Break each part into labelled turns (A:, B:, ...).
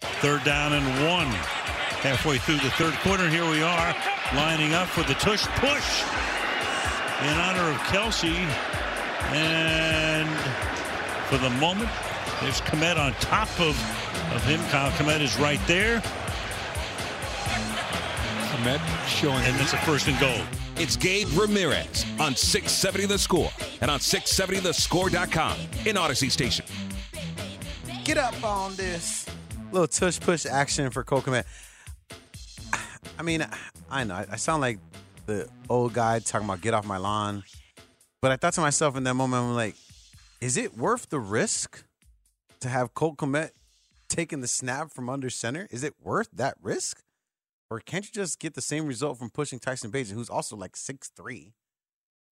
A: Third down and one. Halfway through the third quarter, here we are lining up for the tush push in honor of Kelsey. And for the moment, there's Kmet on top of, of him. Kyle Kmet is right there.
B: Kmet showing.
A: And it's a first and goal.
C: It's Gabe Ramirez on 670 The Score and on 670thescore.com in Audacy Station.
D: Get up on this. Little tush push action for Cole Kmet. I mean, I know I sound like the old guy talking about get off my lawn, but I thought to myself in that moment, I'm like, is it worth the risk to have Cole Kmet taking the snap from under center? Is it worth that risk? Or can't you just get the same result from pushing Tyson Bagent, who's also like 6'3,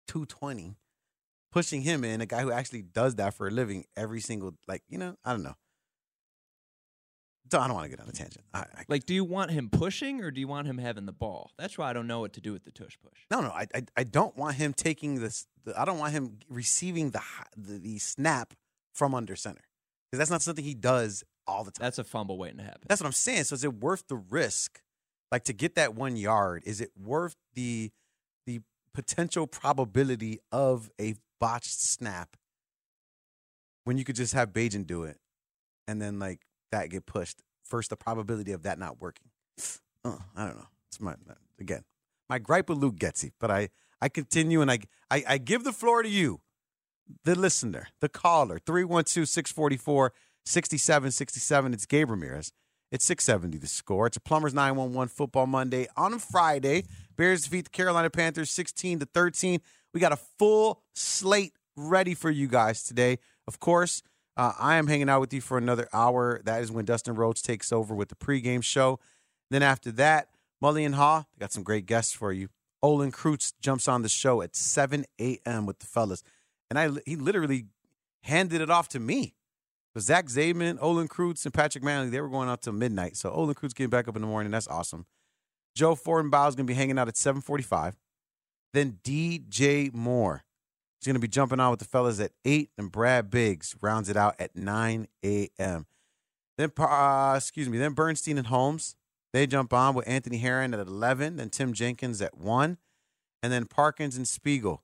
D: 220, pushing him in, a guy who actually does that for a living every single, like, you know, I don't know. I don't want to get on a tangent. I, I,
E: like, do you want him pushing or do you want him having the ball? That's why I don't know what to do with the tush push.
D: No, no, I, I, I don't want him taking this. The, I don't want him receiving the, the the snap from under center because that's not something he does all the time.
E: That's a fumble waiting to happen.
D: That's what I'm saying. So is it worth the risk, like to get that one yard? Is it worth the the potential probability of a botched snap when you could just have Bagent do it, and then like that get pushed? First, the probability of that not working. Uh, I don't know. It's my again my gripe with Luke Getsy, but I I continue and I I, I give the floor to you, the listener, the caller, 312-644-6767. It's Gabe Ramirez. It's 670 the score. It's a Plumbers 911 football Monday on a Friday. Bears defeat the Carolina Panthers 16 to 13. We got a full slate ready for you guys today. Of course, uh, I am hanging out with you for another hour. That is when Dustin Rhodes takes over with the pregame show. Then after that, Mully and Haugh, got some great guests for you. Olin Kreutz jumps on the show at 7 a.m. with the fellas. And I he literally handed it off to me. But Zach Zaidman, Olin Kreutz, and Patrick Mannelly, they were going out till midnight. So Olin Kreutz getting back up in the morning. That's awesome. Joe Fortenbaugh is going to be hanging out at 745. Then DJ Moore. He's going to be jumping on with the fellas at 8. And Brad Biggs rounds it out at 9 a.m. Then, uh, excuse me, then Bernstein and Holmes. They jump on with Anthony Herron at 11. Then Tim Jenkins at 1. And then Parkins and Spiegel.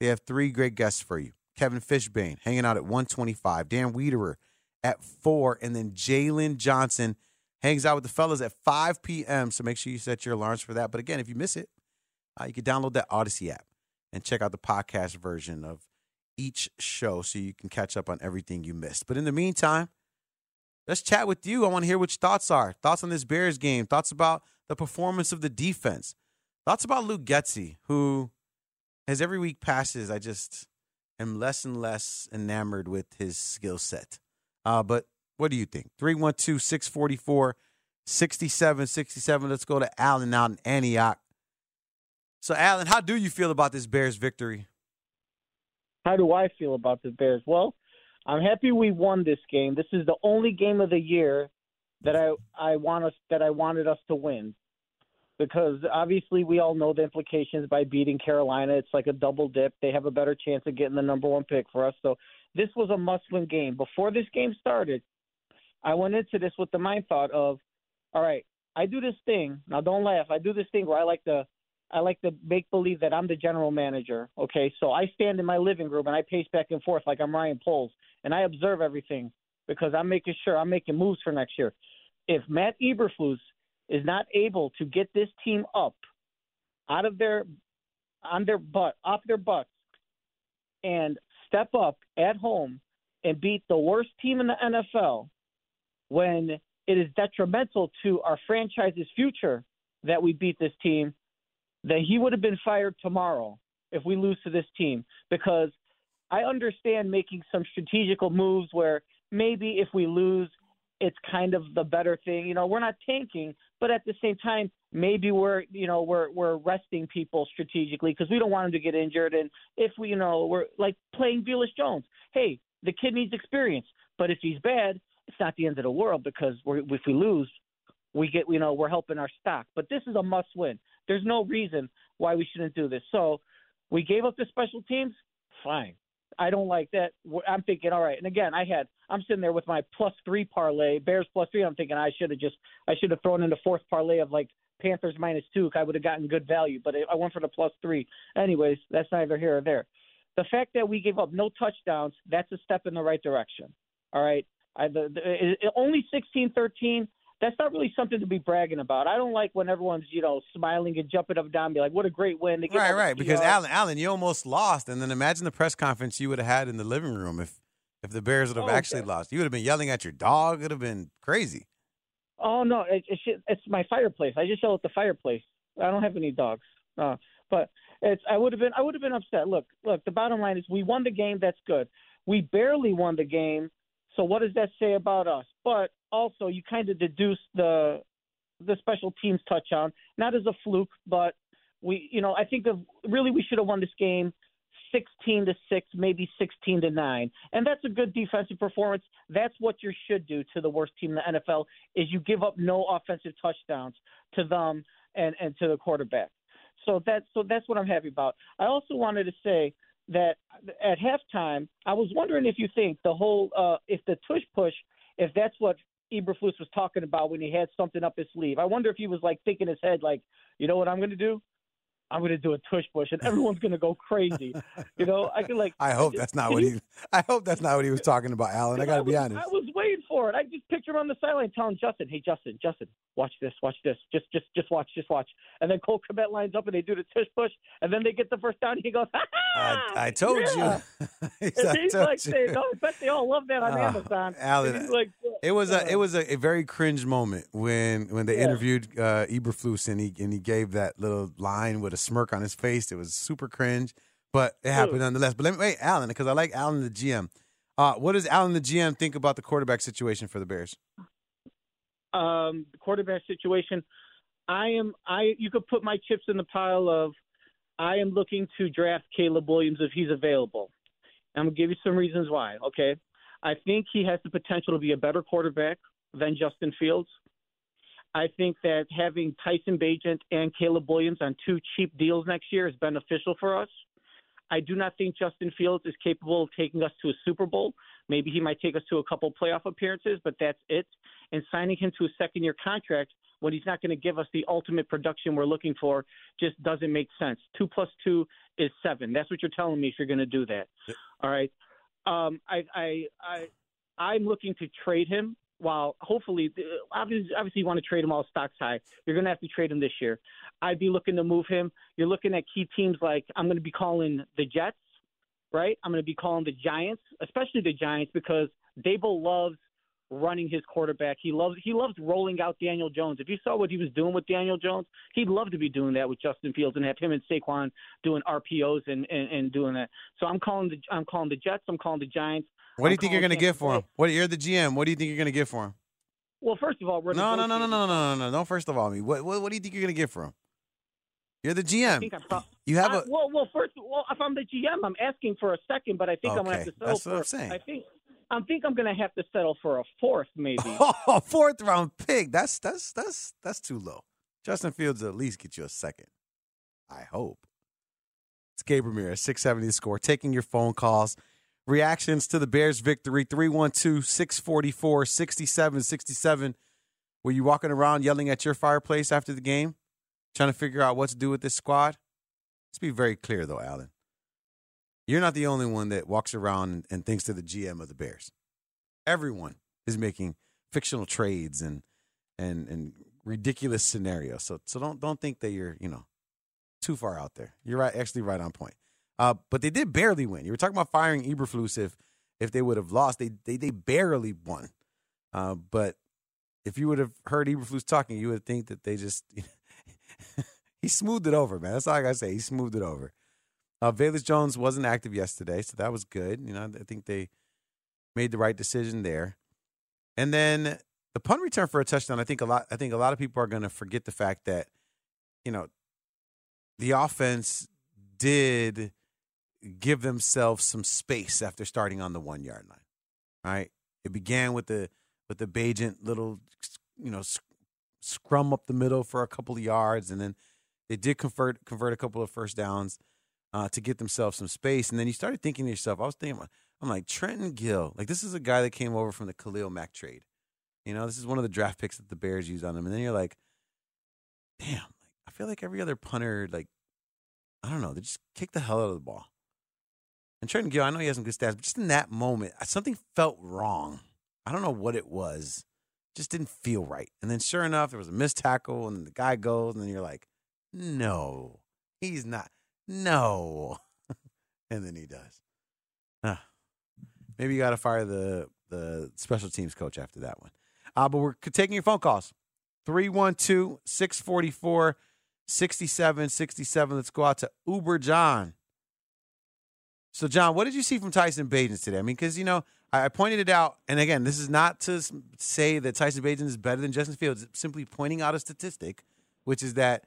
D: They have three great guests for you. Kevin Fishbain hanging out at 125. Dan Wiederer at 4. And then Jaylon Johnson hangs out with the fellas at 5 p.m. So make sure you set your alarms for that. But again, if you miss it, uh, you can download that Audacy app and check out the podcast version of each show so you can catch up on everything you missed. But in the meantime, let's chat with you. I want to hear what your thoughts are. Thoughts on this Bears game. Thoughts about the performance of the defense. Thoughts about Luke Getsy, who, as every week passes, I just am less and less enamored with his skill set. Uh, but what do you think? 312 644 6767. Let's go to Allen out in Antioch. So, Alan, how do you feel about this Bears victory?
F: How do I feel about the Bears? Well, I'm happy we won this game. This is the only game of the year that I I want us that I wanted us to win. Because obviously we all know the implications by beating Carolina. It's like a double dip. They have a better chance of getting the number one pick for us. So this was a must win game. Before this game started, I went into this with the mind thought of, all right, I do this thing. Now don't laugh. I do this thing where I like to I like to make believe that I'm the general manager. Okay, so I stand in my living room and I pace back and forth like I'm Ryan Poles, and I observe everything. because I'm making sure I'm making moves for next year. If Matt Eberflus is not able to get this team up out of their on their butt off their butts and step up at home and beat the worst team in the NFL when it is detrimental to our franchise's future that we beat this team, then he would have been fired tomorrow if we lose to this team because I understand making some strategical moves where maybe if we lose, it's kind of the better thing. You know, we're not tanking, but at the same time, maybe we're you know we're we're resting people strategically because we don't want them to get injured. And if we you know we're like playing Velus Jones, hey, the kid needs experience, but if he's bad, it's not the end of the world because we're, if we lose, we get you know we're helping our stock. But this is a must win. There's no reason why we shouldn't do this. So we gave up the special teams. Fine. I don't like that. I'm thinking, all right. And again, I had I'm sitting there with my plus three parlay, Bears plus three. I'm thinking I should have just I should have thrown in the fourth parlay of like Panthers minus two. I would have gotten good value, but I went for the plus three. Anyways, that's neither here or there. The fact that we gave up no touchdowns, that's a step in the right direction. All right. I, the, the, it, only 16-13 that's not really something to be bragging about. I don't like when everyone's you know smiling and jumping up and down, and be like, "What a great win!"
D: Right, right. Because Alan, Alan, you almost lost, and then imagine the press conference you would have had in the living room if if the Bears would have oh, actually okay. lost. You would have been yelling at your dog. It would have been crazy.
F: Oh no, it, it's it's my fireplace. I just yell at the fireplace. I don't have any dogs. Uh, but it's I would have been I would have been upset. Look, look. The bottom line is we won the game. That's good. We barely won the game. So what does that say about us? But also you kind of deduce the the special teams touchdown, not as a fluke, but we, you know, I think of really we should have won this game 16 to 6, maybe 16 to 9. And that's a good defensive performance. That's what you should do to the worst team in the NFL is you give up no offensive touchdowns to them and and to the quarterback. So that's so that's what I'm happy about. I also wanted to say that at halftime, I was wondering if you think the whole uh if the tush push if that's what Eberflus was talking about when he had something up his sleeve. I wonder if he was like thinking his head, like, you know what I'm going to do? I'm going to do a tush push, and everyone's going to go crazy. You know, I can like.
D: I hope that's not what he. I hope that's not what he was talking about, Alan. I got to be honest.
F: I was waiting for it. I just picture him on the sideline telling Justin, "Hey, Justin, Justin, watch this, watch this, just, just, just watch, just watch." And then Cole Kmet lines up, and they do the tush push, and then they get the first down. And he goes, "Ha
D: ha!" I, I told
F: yeah.
D: you.
F: he's, he's like, you. saying, "No, I bet they all love that on uh, Amazon."
D: Alan, like, it was a, it was a, a, very cringe moment when when they yeah. interviewed uh, Eberflus, and he and he gave that little line with a smirk on his face. It was super cringe, but it happened nonetheless. But let me wait, Alan, because I like Alan the GM. Uh, what does Alan the GM think about the quarterback situation for the Bears?
F: Um, the quarterback situation. I am. I you could put my chips in the pile of. I am looking to draft Caleb Williams if he's available. I'm gonna give you some reasons why. Okay, I think he has the potential to be a better quarterback than Justin Fields. I think that having Tyson Bagent and Caleb Williams on two cheap deals next year is beneficial for us. I do not think Justin Fields is capable of taking us to a Super Bowl. Maybe he might take us to a couple playoff appearances, but that's it. And signing him to a second year contract when he's not going to give us the ultimate production we're looking for just doesn't make sense. Two plus two is seven. That's what you're telling me if you're going to do that. All right. Um, I, I, I, I'm looking to trade him while hopefully, obviously, you want to trade him while stocks high. You're going to have to trade him this year. I'd be looking to move him. You're looking at key teams like I'm going to be calling the Jets, right? I'm going to be calling the Giants, especially the Giants because Daboll loves running his quarterback. He loves he loves rolling out Daniel Jones. If you saw what he was doing with Daniel Jones, he'd love to be doing that with Justin Fields and have him and Saquon doing RPOs and, and, and doing that. So I'm calling the I'm calling the Jets. I'm calling the Giants.
D: What do you think you're going to get for him? What you're the GM. What do you think you're going to get for him?
F: Well, first of all, we're
D: no, no, no, no, no, no, no, no. Don't first of all me. What, what, what do you think you're going to get for him? You're the GM. I I pro- you have I,
F: a well, well. First, well, if I'm the GM, I'm asking for a second, but I think okay. I'm going to have to settle.
D: That's what for, I'm saying.
F: I think I think I'm going to have to settle for a fourth, maybe.
D: Oh, fourth round pick. That's that's that's that's too low. Justin Fields at least get you a second. I hope. It's Gabe Ramirez, 670 score, taking your phone calls. Reactions to the Bears victory, 312 644 6767. Were you walking around yelling at your fireplace after the game, trying to figure out what to do with this squad? Let's be very clear, though, Alan. You're not the only one that walks around and thinks to the GM of the Bears. Everyone is making fictional trades and and and ridiculous scenarios. So so don't don't think that you're you know too far out there. You're right, actually right on point. Uh, but they did barely win. You were talking about firing Eberflus if if they would have lost. They they they barely won. Uh, but if you would have heard Eberflus talking, you would think that they just he smoothed it over, man. That's all I gotta say. He smoothed it over. Uh, Velus Jones wasn't active yesterday, so that was good. You know, I think they made the right decision there. And then the punt return for a touchdown. I think a lot. I think a lot of people are going to forget the fact that you know the offense did give themselves some space after starting on the one yard line. Right. It began with the with the Bagent little you know scrum up the middle for a couple of yards, and then they did convert convert a couple of first downs uh, to get themselves some space. And then you started thinking to yourself, I was thinking, I'm like Trenton Gill, like this is a guy that came over from the Khalil Mack trade. You know, this is one of the draft picks that the Bears use on him. And then you're like, damn, like I feel like every other punter, like I don't know, they just kick the hell out of the ball. And Trenton Gill, I know he has some good stats, but just in that moment, something felt wrong. I don't know what it was. Just didn't feel right. And then sure enough, there was a missed tackle, and the guy goes, and then you're like, no, he's not. No. and then he does. Ah. Maybe you got to fire the the special teams coach after that one. Uh, but we're taking your phone calls. 312 644 6767. Let's go out to Uber John. So, John, what did you see from Tyson Bagent today? I mean, because, you know, I, I, pointed it out. And again, this is not to say that Tyson Bagent is better than Justin Fields. It's simply pointing out a statistic, which is that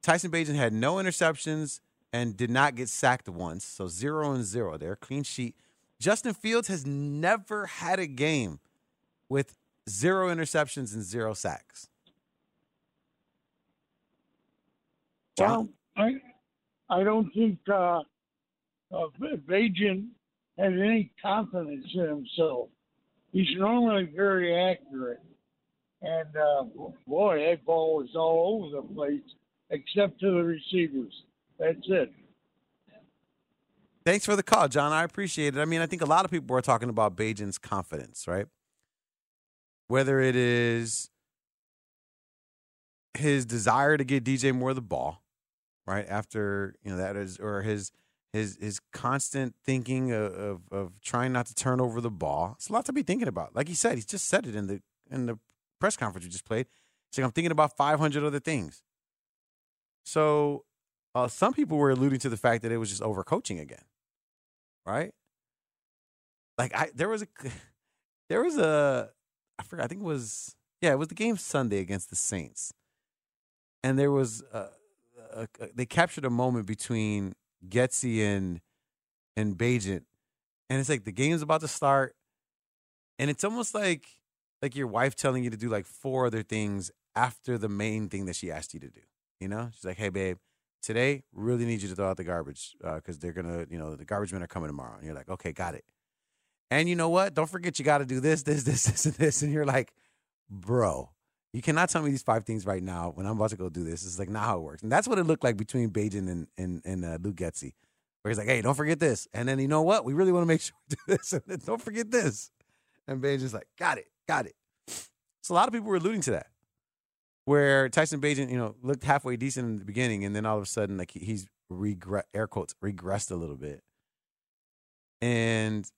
D: Tyson Bagent had no interceptions and did not get sacked once. So, zero and zero there. Clean sheet. Justin Fields has never had a game with zero interceptions and zero sacks.
B: Well, I I don't think uh, uh, Bagent has any confidence in himself. He's normally very accurate, and uh, boy, that ball was all over the place, except to the receivers. That's it.
D: Thanks for the call, John. I appreciate it. I mean, I think a lot of people are talking about Bagent's confidence, right? whether it is his desire to get DJ Moore the ball, right after you know that is, or his his his constant thinking of, of, of trying not to turn over the ball. It's a lot to be thinking about. Like he said, he's just said it in the in the press conference we just played. He's like, I'm thinking about 500 other things. So, uh, some people were alluding to the fact that it was just overcoaching again, right? Like I, there was a, there was a, I forgot. I think it was yeah, it was the game Sunday against the Saints, and there was a, a, a, they captured a moment between Getsy and and Bagent, and it's like the game's about to start, and it's almost like like your wife telling you to do like four other things after the main thing that she asked you to do. You know, she's like, "Hey, babe." Today, really need you to throw out the garbage because uh, they're gonna, you know, the garbage men are coming tomorrow. And you're like, okay, got it. And you know what? Don't forget you got to do this, this, this, this, and this. And you're like, bro, you cannot tell me these five things right now when I'm about to go do this. It's like not how it works. And that's what it looked like between Bagent and and, and uh, Luke Getsy, where he's like, hey, don't forget this. And then you know what? We really want to make sure we do this. And then don't forget this. And Bagent's like, got it, got it. So a lot of people were alluding to that. Where Tyson Bagent, you know, looked halfway decent in the beginning, and then all of a sudden, like he's regret air quotes regressed a little bit. And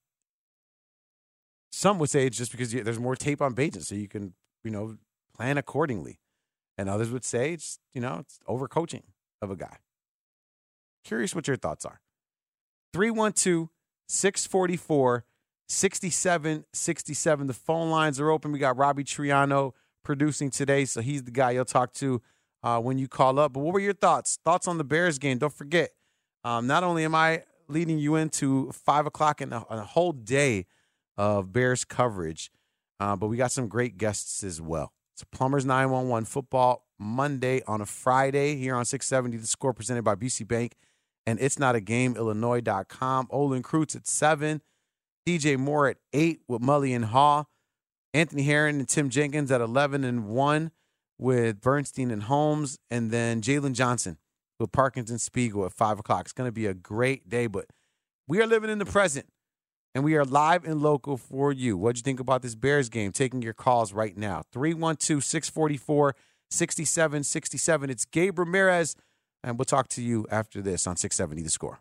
D: some would say it's just because there's more tape on Bagent, so you can, you know, plan accordingly. And others would say it's, you know, it's overcoaching of a guy. Curious what your thoughts are. 312 644 6767. The phone lines are open. We got Robbie Triano producing today, so he's the guy you'll talk to uh, when you call up. But what were your thoughts? Thoughts on the Bears game? Don't forget, um, not only am I leading you into five o'clock and a, whole day of Bears coverage. Uh, but we got some great guests as well. It's Plumbers 911 football Monday on a Friday here on 670. The score presented by Busey Bank and it's not a game, Illinois.com. Olin Kreutz at 7. DJ Moore at 8 with Mully and Haugh. Anthony Herron and Tim Jenkins at 11 and 1 with Bernstein and Holmes. And then Jaylon Johnson with Parkins and Spiegel at 5 o'clock. It's going to be a great day, but we are living in the present. And we are live and local for you. What'd you think about this Bears game? Taking your calls right now. 312 644 6767. It's Gabe Ramirez, and we'll talk to you after this on 670 The Score.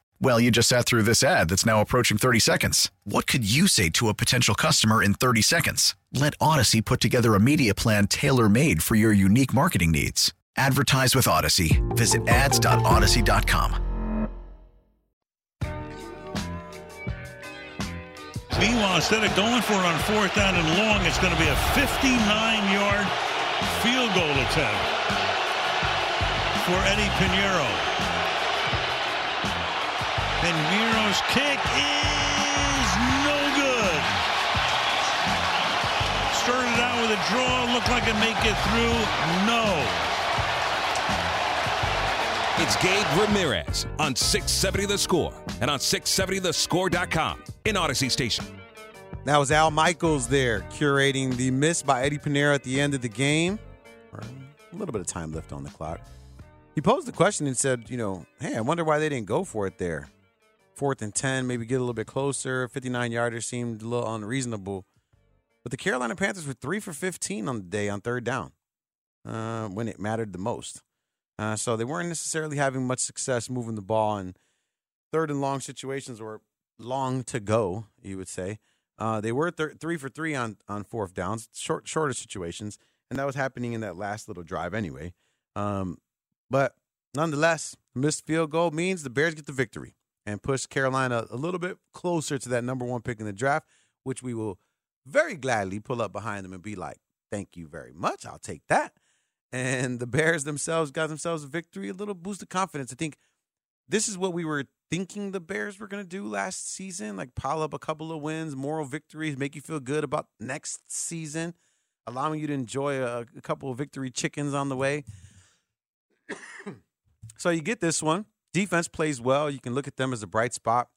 G: Well, you just sat through this ad that's now approaching 30 seconds. What could you say to a potential customer in 30 seconds? Let Audacy put together a media plan tailor made for your unique marketing needs. Advertise with Audacy. Visit ads.audacy.com.
A: Meanwhile, instead of going for it on fourth down and long, it's going to be a 59-yard field goal attempt for Eddie Pinheiro. Pinheiro's kick is no good. Started out with a draw, looked like it make it through. No.
C: It's Gabe Ramirez on 670 The Score and on 670thescore.com in Audacy Station.
D: That was Al Michaels there curating the miss by Eddie Pinheiro at the end of the game. A little bit of time left on the clock. He posed the question and said, you know, hey, I wonder why they didn't go for it there. Fourth and 10, maybe get a little bit closer. 59 yarder seemed a little unreasonable. But the Carolina Panthers were three for 15 on the day on third down uh, when it mattered the most. Uh, so they weren't necessarily having much success moving the ball in third and long situations or long to go, you would say. Uh, they were thir- three for three on, on fourth downs, short shorter situations, and that was happening in that last little drive anyway. Um, but nonetheless, missed field goal means the Bears get the victory and push Carolina a little bit closer to that number one pick in the draft, which we will very gladly pull up behind them and be like, "Thank you very much, I'll take that." And the Bears themselves got themselves a victory, a little boost of confidence. I think this is what we were thinking the Bears were going to do last season, like pile up a couple of wins, moral victories, make you feel good about next season, allowing you to enjoy a, a couple of victory chickens on the way. so you get this one. Defense plays well. You can look at them as a bright spot.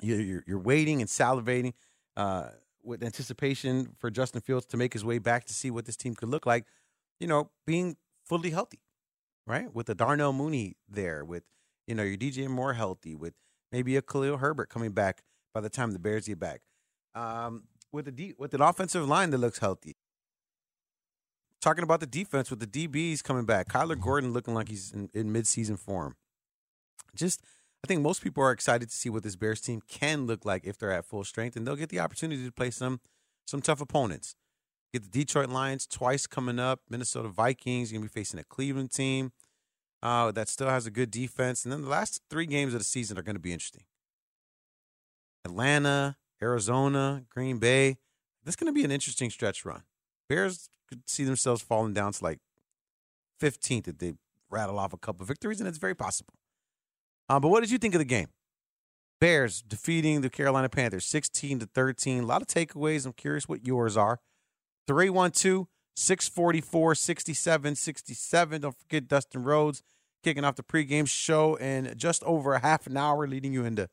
D: You're, you're, you're waiting and salivating uh, with anticipation for Justin Fields to make his way back to see what this team could look like. You know, being fully healthy, right? With the Darnell Mooney there, with you know your DJ Moore healthy, with maybe a Khalil Herbert coming back by the time the Bears get back, um, with the D, with an offensive line that looks healthy. Talking about the defense with the DBs coming back, Kyler Gordon looking like he's in, in midseason form. Just, I think most people are excited to see what this Bears team can look like if they're at full strength, and they'll get the opportunity to play some some tough opponents. Get the Detroit Lions twice coming up. Minnesota Vikings going to be facing a Cleveland team uh, that still has a good defense. And then the last three games of the season are going to be interesting. Atlanta, Arizona, Green Bay. This is going to be an interesting stretch run. Bears could see themselves falling down to like 15th if they rattle off a couple victories, and it's very possible. Uh, but what did you think of the game? Bears defeating the Carolina Panthers 16 to 13. A lot of takeaways. I'm curious what yours are. 312 644 6767. Don't forget Dustin Rhodes kicking off the pregame show in just over a half an hour, leading you into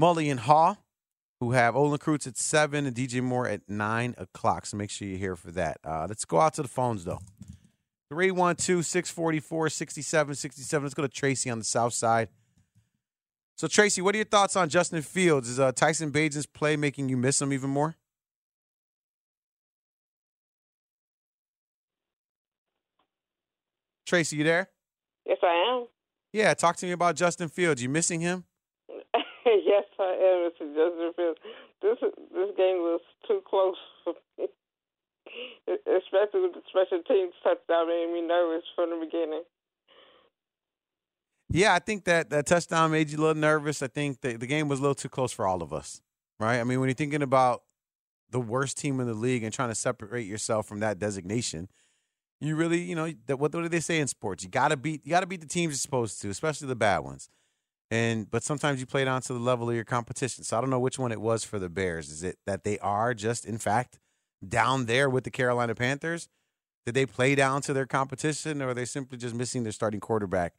D: Mully and Haugh, who have Olin Kreutz at 7 and DJ Moore at 9 o'clock. So make sure you're here for that. Uh, let's go out to the phones, though. 312 644 6767. Let's go to Tracy on the south side. So, Tracy, what are your thoughts on Justin Fields? Is uh, Tyson Bagent's play making you miss him even more? Tracy, you there?
H: Yes, I am.
D: Yeah, talk to me about Justin Fields. You missing him?
H: yes, I am, Mr. Justin Fields. This this game was too close for me. Especially with the special teams touchdown made me nervous from the beginning.
D: Yeah, I think that that touchdown made you a little nervous. I think the, the game was a little too close for all of us, right? I mean, when you're thinking about the worst team in the league and trying to separate yourself from that designation, you really, you know, that what, what do they say in sports? You gotta beat you gotta beat the teams you're supposed to, especially the bad ones. And but sometimes you play down to the level of your competition. So I don't know which one it was for the Bears. Is it that they are just in fact down there with the Carolina Panthers? Did they play down to their competition, or are they simply just missing their starting quarterback?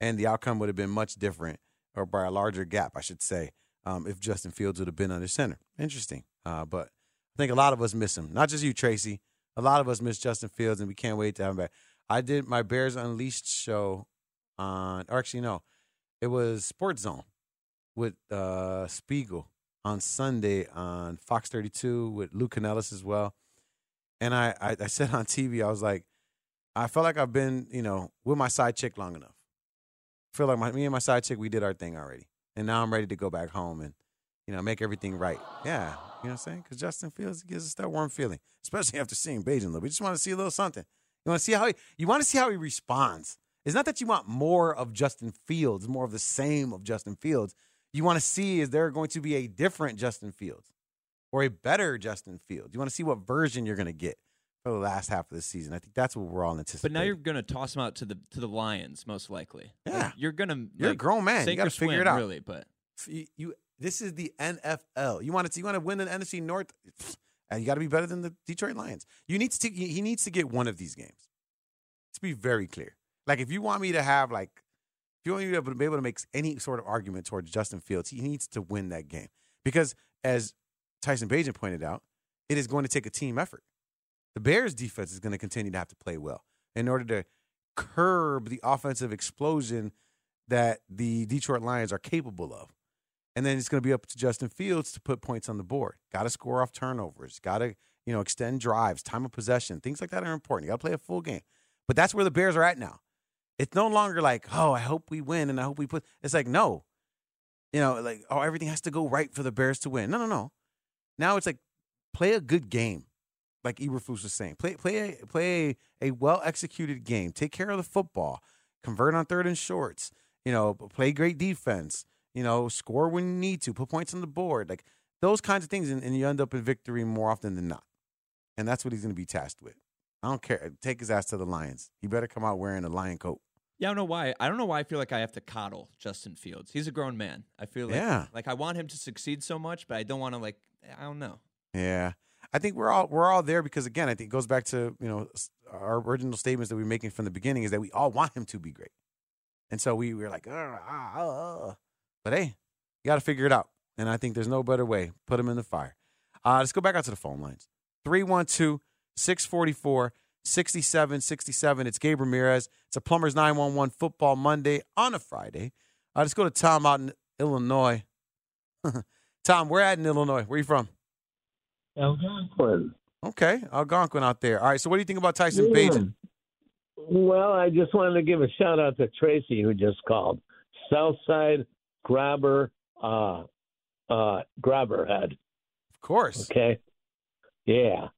D: And the outcome would have been much different, or by a larger gap, I should say, um, if Justin Fields would have been under center. Interesting, uh, but I think a lot of us miss him. Not just you, Tracy. A lot of us miss Justin Fields, and we can't wait to have him back. I did my Bears Unleashed show on, or actually no, it was Sports Zone with uh, Spiegel on Sunday on Fox 32 with Lou Canellis as well. And I, I, I said on TV, I was like, I felt like I've been, you know, with my side chick long enough. I feel like my, me and my side chick, we did our thing already. And now I'm ready to go back home and, you know, make everything right. Yeah. You know what I'm saying? Because Justin Fields gives us that warm feeling, especially after seeing Bagent little. We just want to see a little something. You want to see how he, you want to see how he responds. It's not that you want more of Justin Fields, more of the same of Justin Fields. You want to see is there going to be a different Justin Fields or a better Justin Fields? You want to see what version you're going to get for the last half of the season. I think that's what we're all anticipating.
E: But now you're going to toss him out to the to the Lions, most likely.
D: Yeah.
E: Like, you're going to.
D: You're a grown man. You got to figure it out.
E: Really, but
D: you, you this is the NFL. You want to you want to win the NFC North, and you got to be better than the Detroit Lions. You need to he needs to get one of these games. Let's be very clear. Like if you want me to have like you want to be able to make any sort of argument towards Justin Fields, he needs to win that game because as Tyson Bagent pointed out, it is going to take a team effort. The Bears defense is going to continue to have to play well in order to curb the offensive explosion that the Detroit Lions are capable of. And then it's going to be up to Justin Fields to put points on the board. Got to score off turnovers. Got to, you know, extend drives, time of possession. Things like that are important. You got to play a full game. But that's where the Bears are at now. It's no longer like, oh, I hope we win and I hope we put. It's like, no, you know, like, oh, everything has to go right for the Bears to win. No, no, no. Now it's like, play a good game, like Eberflus was saying. Play, play, a, play a, a well executed game. Take care of the football. Convert on third and shorts. You know, play great defense. You know, score when you need to. Put points on the board. Like those kinds of things, and, and you end up in victory more often than not. And that's what he's going to be tasked with. I don't care. Take his ass to the Lions. He better come out wearing a lion coat.
E: Yeah, I don't know why. I don't know why I feel like I have to coddle Justin Fields. He's a grown man. I feel like
D: Yeah.
E: like I want him to succeed so much, but I don't want to like I don't know.
D: Yeah, I think we're all we're all there because again, I think it goes back to you know our original statements that we are making from the beginning is that we all want him to be great, and so we we were like, ah, ah, ah." but hey, you got to figure it out, and I think there's no better way. Put him in the fire. Uh, let's go back out to the phone lines 312 644 6767. It's Gabe Ramirez. It's a Plumbers 911 Football Monday on a Friday. Uh, let's go to Tom out in Illinois. Tom, where at in Illinois? Where are you from?
I: Algonquin.
D: Okay, Algonquin out there. All right, so what do you think about Tyson
I: Yeah.
D: Bagent?
I: Well, I just wanted to give a shout out to Tracy who just called. Southside Grabber, uh, uh, Grabberhead.
D: Of course.
I: Okay. Yeah,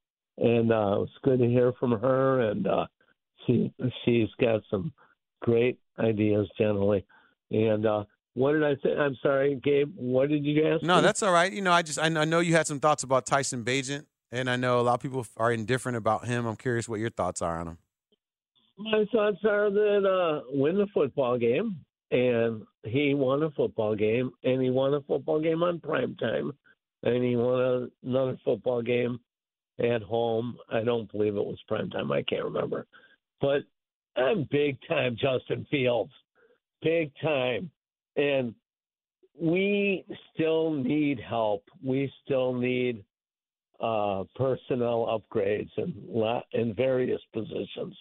I: and uh, it was good to hear from her, and uh, she she's got some great ideas generally. And uh, what did I say? I'm sorry, Gabe. What did you ask?
D: No,
I: me?
D: that's all right. You know, I just I know you had some thoughts about Tyson Bagent, and I know a lot of people are indifferent about him. I'm curious what your thoughts are on him.
I: My thoughts are that uh, win the football game, and he won a football game, and he won a football game on prime time, and he won a, another football game at home. I don't believe it was prime time. I can't remember, but I'm big time Justin Fields, big time, and we still need help. We still need uh, personnel upgrades in in various positions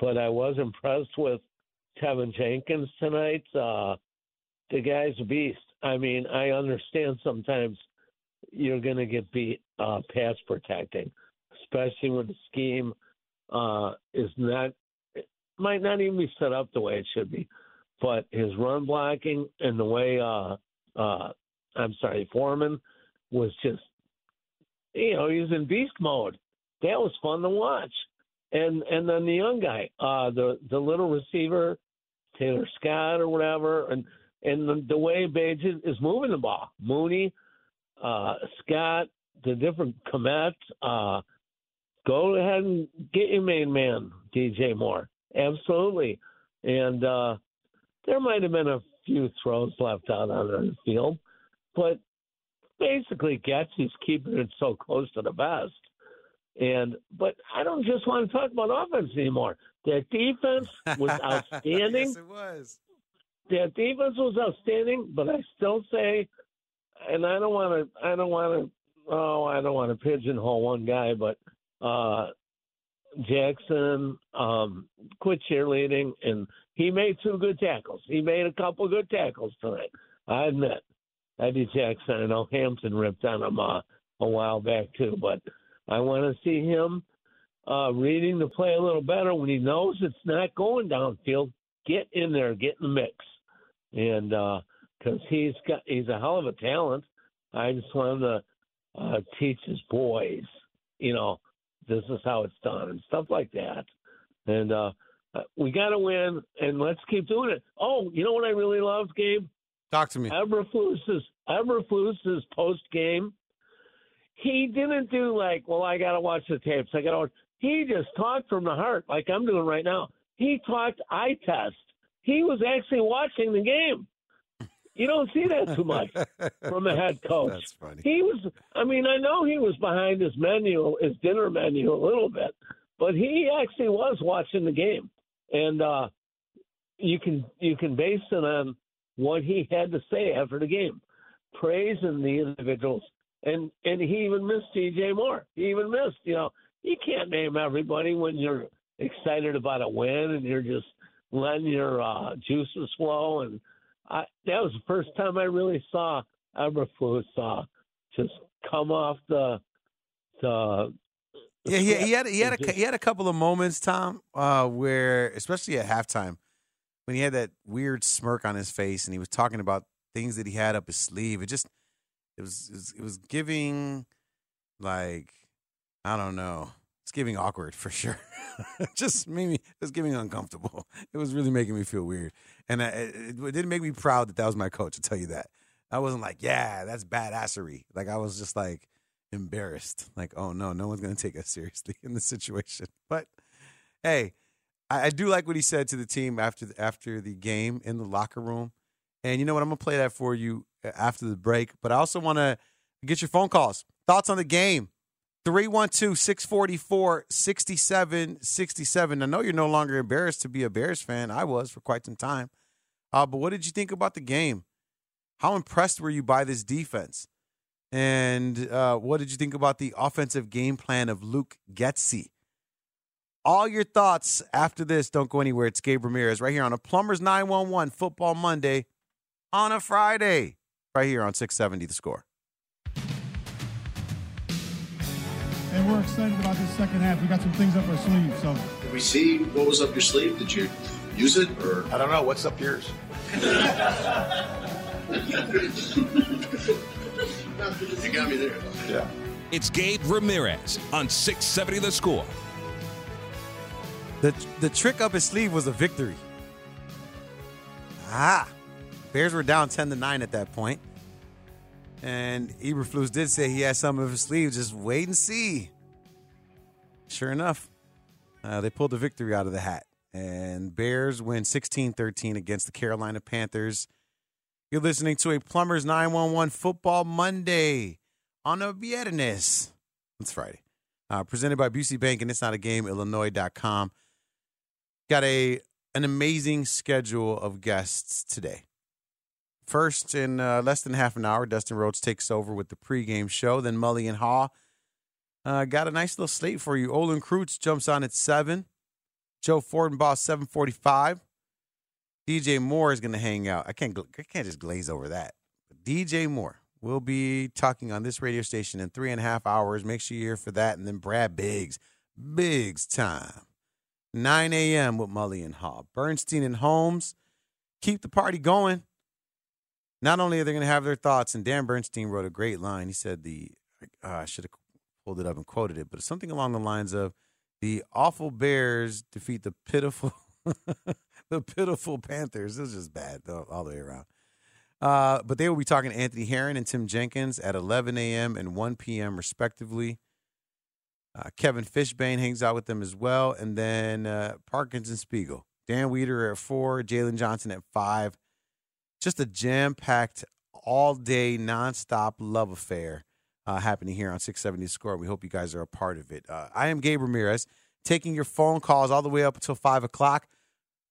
I: but I was impressed with Teven Jenkins tonight. Uh, the guy's a beast. I mean, I understand sometimes you're going to get beat uh, pass protecting, especially when the scheme uh, is not might not even be set up the way it should be. But his run blocking and the way uh, uh, I'm sorry, Foreman was just you know he's in beast mode. that was fun to watch. And and then the young guy, uh, the the little receiver, Taylor Scott or whatever, and and the, the way Page is, is moving the ball, Mooney, uh, Scott, the different Kmet, uh, go ahead and get your main man, DJ Moore. Absolutely. And uh, there might have been a few throws left out on the field, but basically Getsy's keeping it so close to the best. And but I don't just want to talk about offense anymore. That defense was outstanding.
D: yes, it was.
I: That defense was outstanding, but I still say, and I don't want to, I don't want to, oh, I don't want to pigeonhole one guy, but uh, Jackson um, quit cheerleading, and he made two good tackles. He made a couple good tackles tonight. I admit. Eddie Jackson, I know Hampton ripped on him uh, a while back too, but I want to see him uh, reading the play a little better when he knows it's not going downfield. Get in there, get in the mix, and because uh, he's got he's a hell of a talent. I just want him to uh, teach his boys, you know, this is how it's done and stuff like that. And uh, we got to win, and let's keep doing it. Oh, you know what I really loved, Gabe?
D: Talk to me.
I: Eberflus's Eberflus's post game. He didn't do like, well, I got to watch the tapes. I got to. He just talked from the heart, like I'm doing right now. He talked eye test. He was actually watching the game. You don't see that too much from a head coach.
D: That's funny.
I: He was. I mean, I know he was behind his menu, his dinner menu, a little bit, but he actually was watching the game, and uh, you can you can base it on what he had to say after the game, praising the individuals, and and he even missed T.J. Moore. He even missed. You know, you can't name everybody when you're excited about a win and you're just letting your uh, juices flow. And I, that was the first time I really saw Eberflus uh, just come off the the. the
D: Yeah, he, he had he had a he had a couple of moments, Tom, uh, where especially at halftime when he had that weird smirk on his face and he was talking about things that he had up his sleeve. It just it was it was, it was giving like I don't know. It's giving awkward for sure. just made me it was giving uncomfortable. It was really making me feel weird, and I, it, it didn't make me proud that that was my coach. To tell you that, I wasn't like, yeah, that's badassery. Like I was just like embarrassed. Like, oh no, no one's gonna take us seriously in this situation. But hey, I, I do like what he said to the team after the, after the game in the locker room. And you know what? I'm gonna play that for you uh, after the break. But I also want to get your phone calls, thoughts on the game. 312 644 6767. I know you're no longer embarrassed to be a Bears fan. I was for quite some time. Uh, but what did you think about the game? How impressed were you by this defense? And uh, what did you think about the offensive game plan of Luke Getsy? All your thoughts after this. Don't go anywhere. It's Gabe Ramirez right here on a Plumbers 911 Football Monday on a Friday, right here on 670 The Score.
J: And we're excited about this second half. We got some things up our sleeve, so
K: Did we see what was up your sleeve? Did you use it or? I don't know. What's up yours? you got me there. Yeah.
C: It's Gabe Ramirez on 670 The Score.
D: The the trick up his sleeve was a victory. Ah, Bears were down ten to nine at that point, and Eberflus did say he had some of his sleeve. Just wait and see. Sure enough, uh, they pulled the victory out of the hat, and Bears win 16-13 against the Carolina Panthers. You're listening to a Plumbers 911 Football Monday on a Viernes. It's Friday. Uh, presented by Busey Bank, and it's not a game, Illinois.com. Got a an amazing schedule of guests today. First, in uh, less than half an hour, Dustin Rhodes takes over with the pregame show. Then Mully and Haugh uh, got a nice little slate for you. Olin Kreutz jumps on at seven. Joe Fortenbaugh seven forty five. DJ Moore is going to hang out. I can't I can't just glaze over that. DJ Moore will be talking on this radio station in three and a half hours. Make sure you're here for that. And then Brad Biggs, Biggs time. 9 a.m. with Mully and Haugh. Bernstein and Holmes keep the party going. Not only are they going to have their thoughts, and Dan Bernstein wrote a great line. He said the uh, I should have pulled it up and quoted it, but something along the lines of the awful Bears defeat the pitiful the pitiful Panthers. This is just bad all the way around. Uh, but they will be talking to Anthony Herron and Tim Jenkins at 11 a.m. and 1 p.m. respectively. Uh, Kevin Fishbain hangs out with them as well, and then uh, Parkins and Spiegel. Dan Wiederer at four, Jaylon Johnson at five. Just a jam-packed, all-day, nonstop love affair uh, happening here on 670 Score. We hope you guys are a part of it. Uh, I am Gabe Ramirez, taking your phone calls all the way up until five o'clock.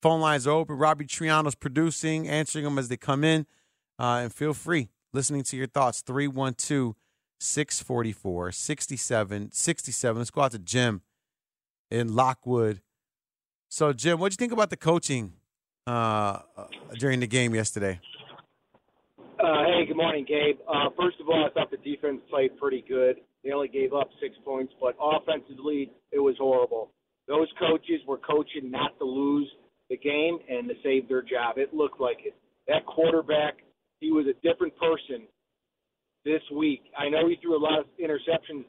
D: Phone lines are open. Robbie Triano's producing, answering them as they come in. Uh, and feel free listening to your thoughts. 312 644 6767. Let's go out to Jim in Lockwood. So, Jim, what do you think about the coaching uh, during the game yesterday?
L: Uh, hey, good morning, Gabe. Uh, first of all, I thought the defense played pretty good. They only gave up six points, but offensively, it was horrible. Those coaches were coaching not to lose the game and to save their job. It looked like it. That quarterback, he was a different person this week. I know he threw a lot of interceptions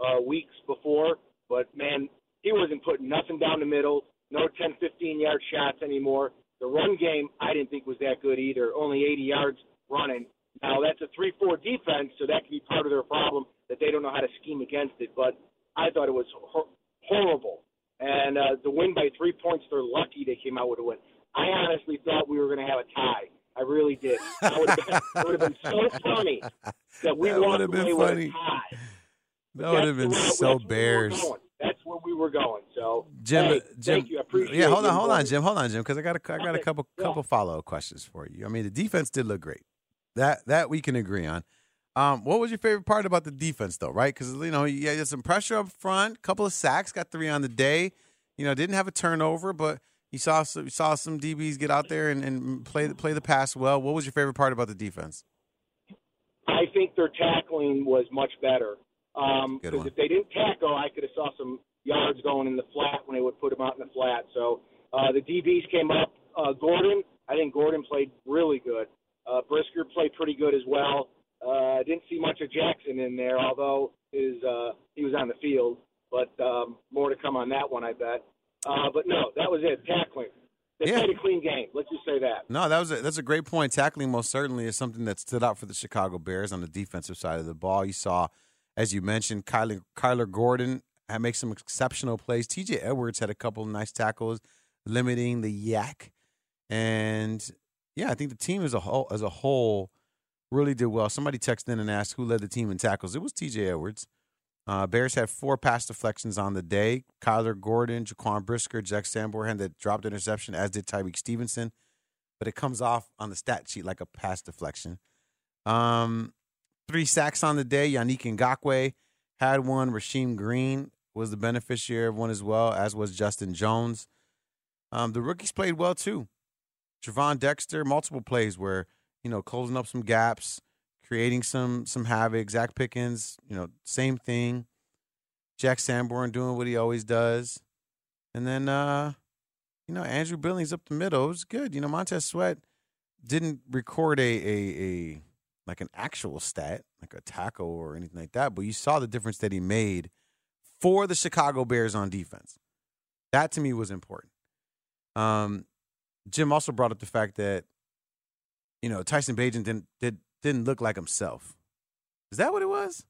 L: uh, weeks before, but man, he wasn't putting nothing down the middle. No 10, 15 yard shots anymore. The run game, I didn't think was that good either. Only 80 yards running. Now that's a 3-4 defense, so that could be part of their problem that they don't know how to scheme against it. But I thought it was hor- horrible. And uh, the win by three points, they're lucky they came out with a win. I honestly thought we were going to have a tie. I really did. That would have been, it would have been so funny that we
D: That
L: walked
D: have been
L: away with a tie.
D: That would have been so Bears.
L: going. That's where we were going. So,
D: Jim,
L: hey,
D: Jim,
L: thank you. I appreciate
D: yeah, hold on, hold on, Jim, hold on, Jim, because I got a, I got a couple,
L: yeah.
D: couple follow up questions for you. I mean, the defense did look great. That that we can agree on. Um, what was your favorite part about the defense, though? Right, because you know you had some pressure up front, couple of sacks, got three on the day. You know, didn't have a turnover, but you saw some, you saw some DBs get out there and, and play the play the pass well. What was your favorite part about the defense?
L: I think their tackling was much better. Um, because
D: one.
L: if they didn't tackle, I could have saw some yards going in the flat when they would put them out in the flat. So uh, the DBs came up. Uh, Gordon, I think Gordon played really good. Uh, Brisker played pretty good as well. Uh, I didn't see much of Jackson in there, although his uh, he was on the field. But um, more to come on that one, I bet. Uh, but no, that was it. Tackling. They
D: Yeah.
L: played a clean game. Let's just say that.
D: No, that was a, that's a great point. Tackling most certainly is something that stood out for the Chicago Bears on the defensive side of the ball. You saw, as you mentioned, Kyler, Kyler Gordon had make some exceptional plays. T.J. Edwards had a couple nice tackles, limiting the yak, and yeah, I think the team as a whole as a whole really did well. Somebody texted in and asked who led the team in tackles. It was T.J. Edwards. Uh, Bears had four pass deflections on the day. Kyler Gordon, Jaquan Brisker, Jack Sanborn that dropped interception, as did Tyrique Stevenson but it comes off on the stat sheet like a pass deflection. Um, three sacks on the day. Yannick Ngakoue had one. Rasheem Green was the beneficiary of one as well, as was Justin Jones. Um, the rookies played well too. Gervon Dexter, multiple plays where you know closing up some gaps, creating some some havoc. Zacch Pickens, you know, same thing. Jack Sanborn doing what he always does, and then uh, you know, Andrew Billings up the middle. It was good. You know, Montez Sweat didn't record a, a a like an actual stat, like a tackle or anything like that, but you saw the difference that he made for the Chicago Bears on defense. That to me was important. Um, Jim also brought up the fact that you know Tyson Bagent didn't did, didn't look like himself. Is that what it was?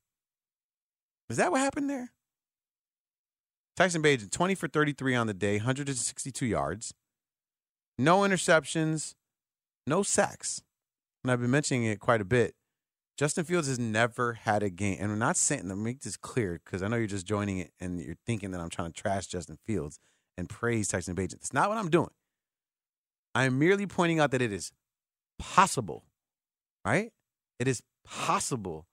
D: Is that what happened there? Tyson Bagent, 20 for 33 on the day, 162 yards, no interceptions, no sacks. And I've been mentioning it quite a bit. Justin Fields has never had a game, and I'm not saying to make this clear because I know you're just joining it and you're thinking that I'm trying to trash Justin Fields and praise Tyson Bagent. That's not what I'm doing. I'm merely pointing out that it is possible, right? It is possible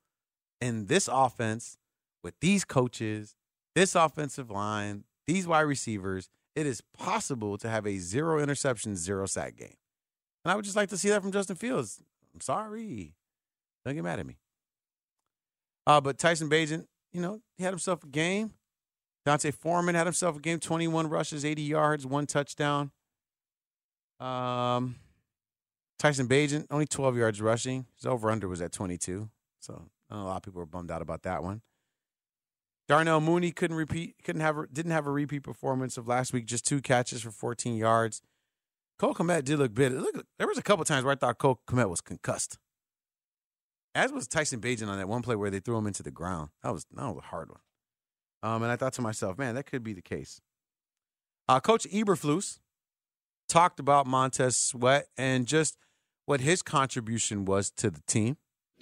D: in this offense with these coaches, this offensive line, these wide receivers, it is possible to have a zero interception, zero sack game. And I would just like to see that from Justin Fields. I'm sorry. Don't get mad at me. Uh, but Tyson Bagent, you know, he had himself a game. D'Onta Foreman had himself a game, 21 rushes, 80 yards, one touchdown. Um, Tyson Bagent, only 12 yards rushing. His over under was at 22. So a lot of people were bummed out about that one. Darnell Mooney couldn't repeat, couldn't have, didn't have a repeat performance of last week. Just two catches for 14 yards. Cole Kmet did look bit. Look, there was a couple times where I thought Cole Kmet was concussed. As was Tyson Bagent on that one play where they threw him into the ground. That was that was a hard one. Um, and I thought to myself, man, that could be the case. Uh, Coach Eberflus talked about Montez Sweat and just what his contribution was to the team.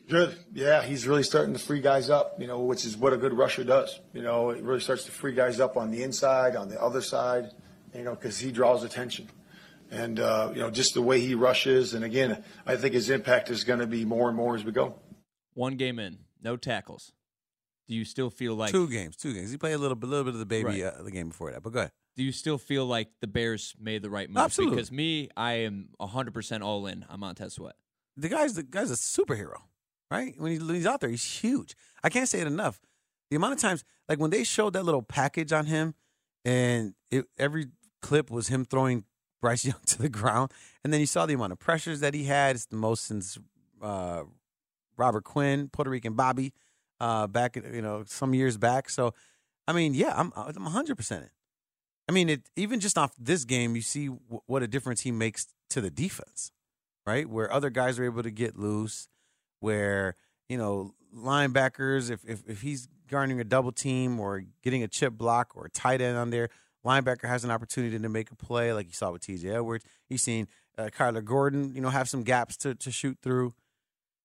M: Good. Yeah, he's really starting to free guys up, you know, which is what a good rusher does. You know, it really starts to free guys up on the inside, on the other side, you know, because he draws attention. And, uh, you know, just the way he rushes. And again, I think his impact is going to be more and more as we go.
E: One game in, no tackles. Do you still feel like
D: two games? Two games. He played a little, a little bit of the baby
E: Right.
D: uh, the game before that. But go ahead.
E: Do you still feel like the Bears made the right move?
D: Absolutely.
E: Because me, I am 100% all in on Montez Sweat.
D: the guy's the guy's a superhero, right? When, he, when he's out there, he's huge. I can't say it enough. The amount of times, like when they showed that little package on him, and it, every clip was him throwing Bryce Young to the ground, and then you saw the amount of pressures that he had. It's the most since uh, Robert Quinn, Puerto Rican Bobby, uh, back you know some years back. So, I mean, yeah, I'm I'm 100 percent in. I mean, it even just off this game, you see w- what a difference he makes to the defense right? Where other guys are able to get loose, where, you know, linebackers, if, if, if he's garnering a double team or getting a chip block or a tight end on there, linebacker has an opportunity to make a play like you saw with TJ Edwards. You've seen uh, Kyler Gordon, you know, have some gaps to, to shoot through.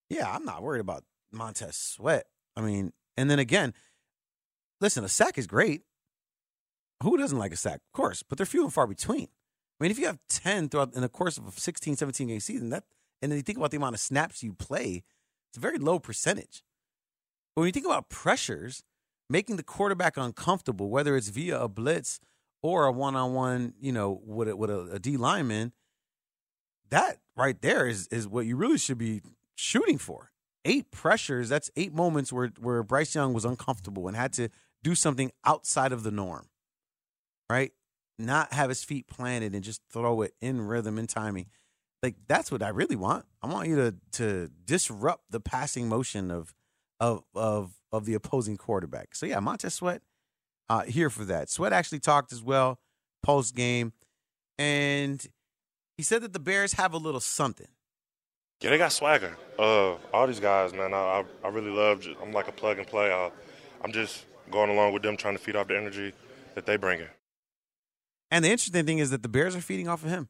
D: Yeah, I'm not worried about Montez Sweat. I mean, and then again, listen, a sack is great. Who doesn't like a sack? Of course, but they're few and far between. I mean, if you have 10 throughout in the course of a 16, 17 game season, that and then you think about the amount of snaps you play, it's a very low percentage. But when you think about pressures, making the quarterback uncomfortable, whether it's via a blitz or a one-on-one, you know, with a, with a, a D lineman, that right there is is what you really should be shooting for. Eight pressures, that's eight moments where where Bryce Young was uncomfortable and had to do something outside of the norm. Right? Not have his feet planted and just throw it in rhythm and timing. Like that's what I really want. I want you to to disrupt the passing motion of of of of the opposing quarterback. So yeah, Montez Sweat uh here for that. Sweat actually talked as well post game and he said that the Bears have a little something.
N: Yeah, they got swagger. Uh, all these guys, man, I, I, really love. I'm like a plug and play. I, I'm just going along with them, trying to feed off the energy that they bring in.
D: And the interesting thing is that the Bears are feeding off of him.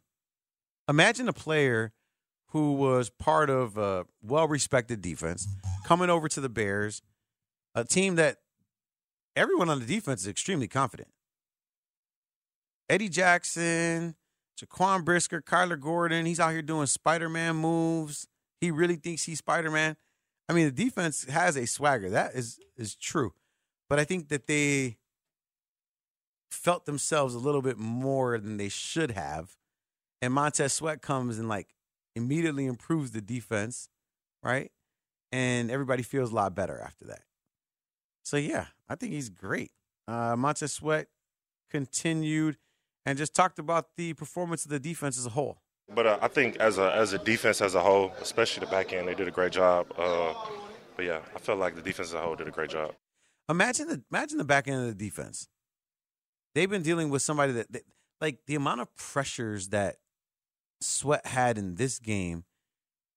D: Imagine a player who was part of a well respected defense coming over to the Bears, a team that everyone on the defense is extremely confident. Eddie Jackson, Jaquan Brisker, Kyler Gordon, he's out here doing Spider Man moves. He really thinks he's Spider Man. I mean, the defense has a swagger. That is is true. But I think that they felt themselves a little bit more than they should have. And Montez Sweat comes and like immediately improves the defense, right? And everybody feels a lot better after that. So yeah, I think he's great. Uh, Montez Sweat continued and just talked about the performance of the defense as a whole.
N: But uh, I think as a as a defense as a whole, especially the back end, they did a great job. Uh, but yeah, I felt like the defense as a whole did a great job.
D: Imagine the imagine the back end of the defense. They've been dealing with somebody that, that like the amount of pressures that Sweat had in this game.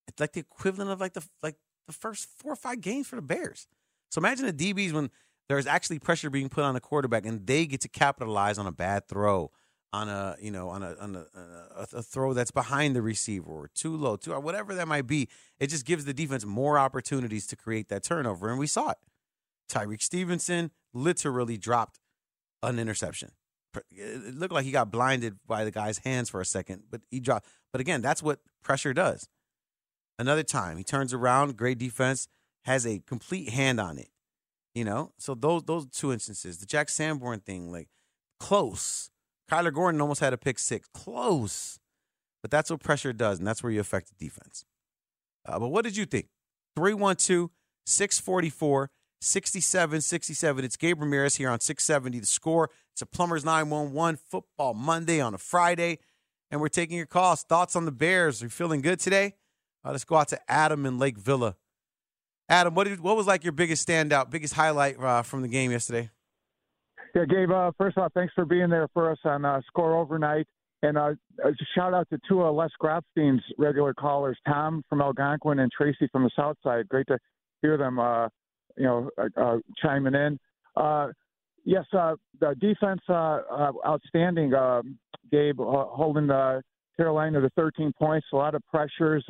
D: It's like the equivalent of like the like the first four or five games for the Bears. So imagine the DBs when there's actually pressure being put on the quarterback and they get to capitalize on a bad throw, on a you know on a on a, uh, a, a throw that's behind the receiver or too low, too or whatever that might be. It just gives the defense more opportunities to create that turnover, and we saw it. Tyrique Stevenson literally dropped an interception. It looked like he got blinded by the guy's hands for a second, but he dropped. But again, that's what pressure does. Another time, he turns around, great defense, has a complete hand on it. You know, so those those two instances, the Jack Sanborn thing, like close. Kyler Gordon almost had a pick six, close. But that's what pressure does, and that's where you affect the defense. Uh, but what did you think? 312 644 6767. It's Gabe Ramirez here on 670 The Score. It's a Plumbers 911 Football Monday on a Friday. And we're taking your calls. Thoughts on the Bears? Are you feeling good today? Uh, let's go out to Adam in Lake Villa. Adam, what did, what was like your biggest standout, biggest highlight uh, from the game yesterday?
O: Yeah, Gabe. Uh, first off, thanks for being there for us on uh, Score Overnight, and uh, uh, shout out to two of Les Grobstein's regular callers, Tom from Algonquin and Tracy from the South Side. Great to hear them, uh, you know, uh, uh, chiming in. Uh, yes, uh, the defense uh, uh, outstanding. Uh, Gabe uh, holding uh, Carolina to 13 points, a lot of pressures.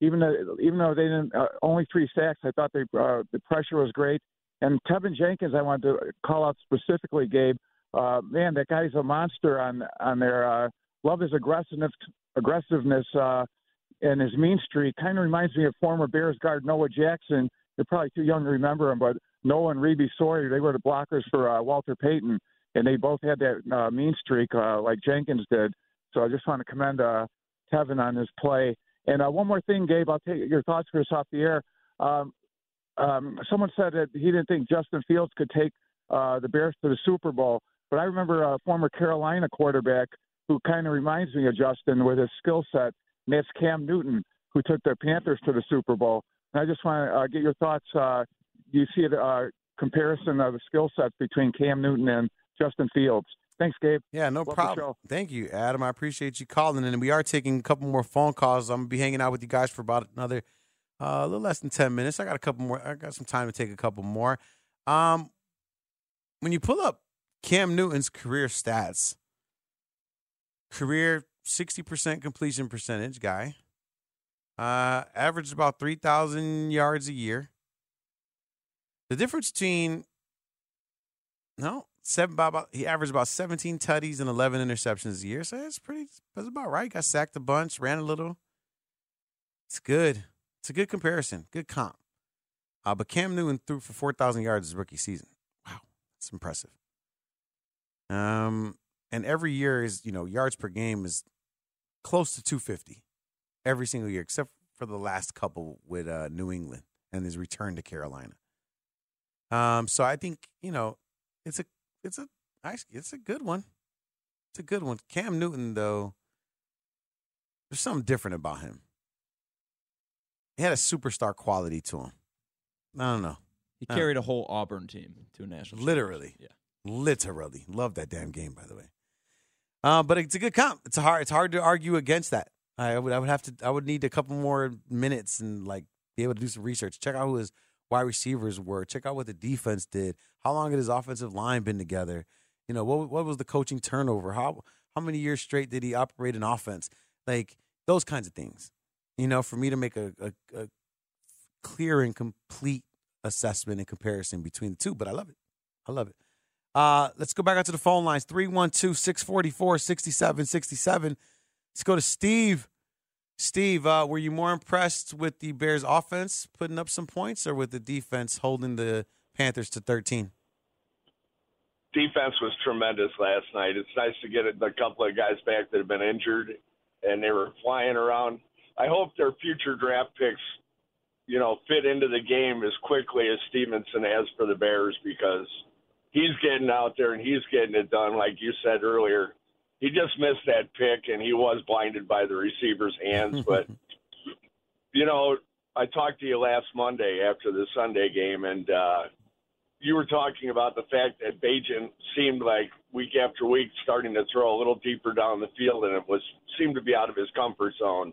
O: Even though, even though they didn't uh, only three sacks, I thought they, uh, the pressure was great. And Teven Jenkins, I wanted to call out specifically, Gabe. Uh, man, that guy's a monster on on there. Uh, love his aggressiveness, aggressiveness, uh, and his mean streak. Kind of reminds me of former Bears guard Noah Jackson. You're probably too young to remember him, but Noah and Revie Sorey, they were the blockers for uh, Walter Payton, and they both had that uh, mean streak uh, like Jenkins did. So I just want to commend uh, Teven on his play. And uh, one more thing, Gabe, I'll take your thoughts for us off the air. Um, um, someone said that he didn't think Justin Fields could take uh, the Bears to the Super Bowl, but I remember a former Carolina quarterback who kind of reminds me of Justin with his skill set, and that's Cam Newton, who took the Panthers to the Super Bowl. And I just want to uh, get your thoughts. Uh, do you see a uh, comparison of the skill sets between Cam Newton and Justin Fields? Thanks, Gabe.
D: Yeah, no
O: Love
D: problem. Thank you, Adam. I appreciate you calling, and we are taking a couple more phone calls. I'm gonna be hanging out with you guys for about another uh, a little less than ten minutes. I got a couple more. I got some time to take a couple more. Um, when you pull up Cam Newton's career stats, career sixty percent completion percentage guy, uh, averaged about three thousand yards a year. The difference between no seven about, he averaged about seventeen tutties and eleven interceptions a year. So that's pretty. That's about right. Got sacked a bunch, ran a little. It's good. It's a good comparison. Good comp. Uh, but Cam Newton threw for four thousand yards his rookie season. Wow, that's impressive. Um, and every year is you know yards per game is close to two fifty every single year, except for the last couple with uh, New England and his return to Carolina. Um, so I think you know it's a it's a it's a good one. It's a good one. Cam Newton though, there's something different about him. He had a superstar quality to him. I don't know.
E: He
D: don't-
E: carried a whole Auburn team to a national.
D: literally,
E: yeah,
D: literally. Love that damn game, by the way. Uh, but it's a good comp. It's a hard. It's hard to argue against that. I would. I would have to. I would need a couple more minutes and like be able to do some research. Check out who his wide receivers were. Check out what the defense did. How long had his offensive line been together? You know what? What was the coaching turnover? How how many years straight did he operate an offense? Like those kinds of things. You know, for me to make a, a, a clear and complete assessment and comparison between the two. But I love it. I love it. Uh, let's go back out to the phone lines 312 644 6767. Let's go to Steve. Steve, uh, were you more impressed with the Bears offense putting up some points or with the defense holding the Panthers to 13?
P: defense was tremendous last night. It's nice to get a couple of guys back that have been injured and they were flying around. I hope their future draft picks, you know, fit into the game as quickly as Stevenson has for the Bears because he's getting out there and he's getting it done. Like you said earlier, he just missed that pick and he was blinded by the receiver's hands. But, you know, I talked to you last Monday after the Sunday game and, uh, you were talking about the fact that Bagent seemed like week after week starting to throw a little deeper down the field, and it was seemed to be out of his comfort zone.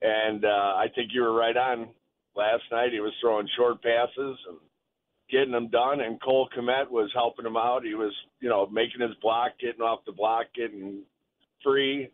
P: And uh, I think you were right on. Last night he was throwing short passes and getting them done, and Cole Kmet was helping him out. He was, you know, making his block, getting off the block, getting free.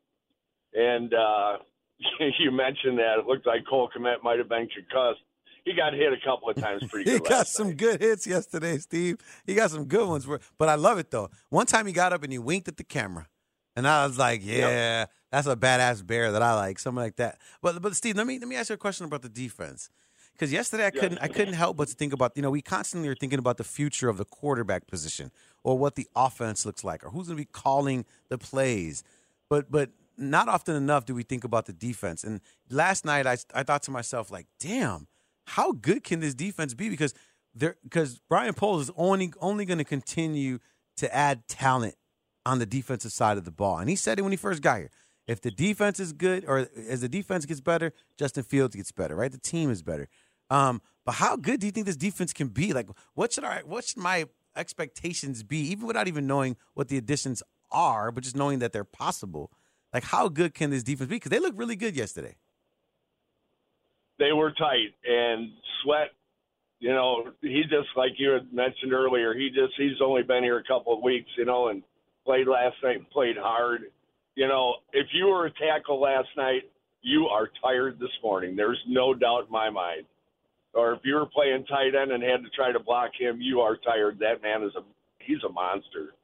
P: And uh, you mentioned that it looked like Cole Kmet might have been concussed. He got hit a couple of times pretty
D: He got some good hits yesterday, Steve. He got some good ones. But I love it, though. One time he got up and he winked at the camera. And I was like, yeah, that's a badass bear that I like, something like that. But but Steve, let me let me ask you a question about the defense. Because yesterday I couldn't I couldn't help but to think about, you know, we constantly are thinking about the future of the quarterback position or what the offense looks like or who's gonna be calling the plays. But but not often enough do we think about the defense. And last night I I thought to myself, like, damn, how good can this defense be? Because there because Ryan Poles is only only going to continue to add talent on the defensive side of the ball, and he said it when he first got here. If the defense is good, or as the defense gets better, Justin Fields gets better, right? The team is better. Um, but how good do you think this defense can be? Like, what should I? What should my expectations be, even without even knowing what the additions are, but just knowing that they're possible? Like, how good can this defense be? Because they look really good yesterday.
P: They were tight, and Sweat, you know, he just like you had mentioned earlier. He just he's only been here a couple of weeks, you know, and played last night played hard. You know, if you were a tackle last night, you are tired this morning. There's no doubt in my mind. Or if you were playing tight end and had to try to block him, you are tired. That man is a he's a monster.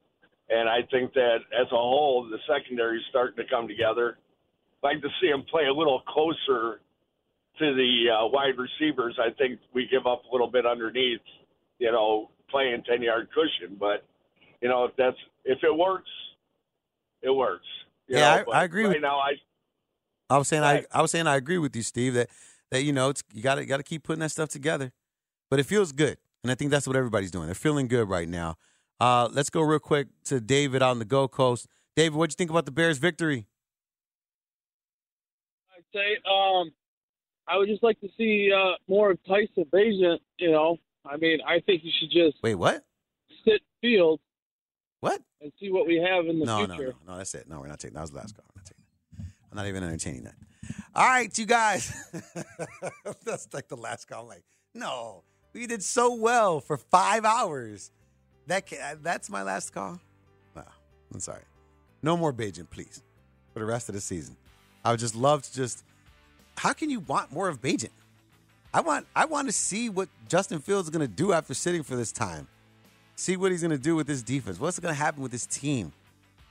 P: And I think that as a whole, the secondary is starting to come together. I'd like to see him play a little closer to the uh, wide receivers. I think we give up a little bit underneath, you know, playing ten yard cushion. But you know, if that's if it works, it works.
D: Yeah,
P: know,
D: I, I agree.
P: Right
D: with,
P: now, I
D: I was saying I, I was saying I agree with you, Steve. That that you know it's you got to got to keep putting that stuff together, but it feels good, and I think that's what everybody's doing. They're feeling good right now. Uh, let's go real quick to David on the Gold Coast. David, what do you think about the Bears' victory?
Q: I'd say um, I would just like to see uh, more of Tyson Bagent. You know, I mean, I think you should just
D: wait. What?
Q: Sit field.
D: What?
Q: And see what we have in the
D: no, no,
Q: future.
D: no, no. That's it. No, we're not taking. That was the last call. I'm not taking. That. I'm not even entertaining that. All right, you guys. that's like the last call. I'm like, no, we did so well for five hours. That can, that's my last call. No, I'm sorry. No more Bagent, please, for the rest of the season. I would just love to just. How can you want more of Bagent? I want I want to see what Justin Fields is going to do after sitting for this time. See what he's going to do with this defense. What's going to happen with this team?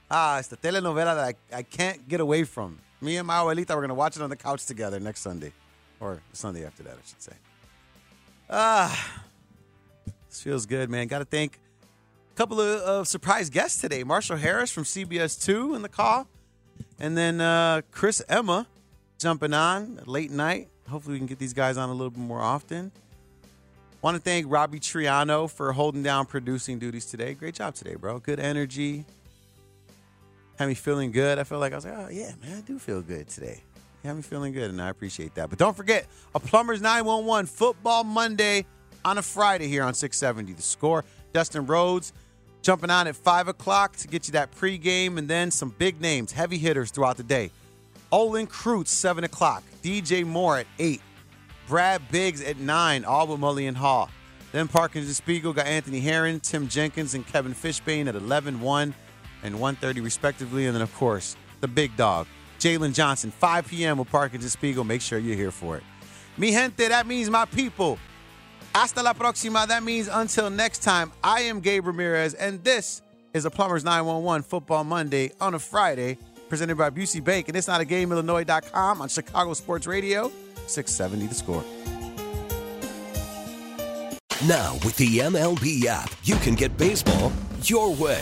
D: Ah, it's the telenovela that I, I can't get away from. Me and my abuelita, we're going to watch it on the couch together next Sunday. Or Sunday after that, I should say. Ah, this feels good, man. Got to thank a couple of, of surprise guests today. Marshall Harris from CBS 2 in the call. And then uh, Chris Emma jumping on late night. Hopefully, we can get these guys on a little bit more often. Want to thank Robbie Triano for holding down producing duties today. Great job today, bro. Good energy. Had me feeling good. I felt like I was like, oh, yeah, man, I do feel good today. You have me feeling good, and I appreciate that. But don't forget, a Plumbers 911 Football Monday on a Friday here on 670. The score. Dustin Rhodes jumping on at 5 o'clock to get you that pregame, and then some big names, heavy hitters throughout the day. Olin Kreutz, 7 o'clock. DJ Moore at 8. Brad Biggs at 9, all with Mully and Haugh. Then Parkins and Spiegel got Anthony Herron, Tim Jenkins, and Kevin Fishbain at 11, 1, and 1.30 respectively. And then, of course, the big dog, Jaylon Johnson, 5 p.m. with Parkins and Spiegel. Make sure you're here for it. Mi gente, that means my people. Hasta la próxima. That means until next time, I am Gabe Ramirez, and this is a Plumbers 911 Football Monday on a Friday, presented by Busey Bank. And it's not a game, Illinois.com on Chicago Sports Radio. 670 the score.
C: Now, with the MLB app, you can get baseball your way.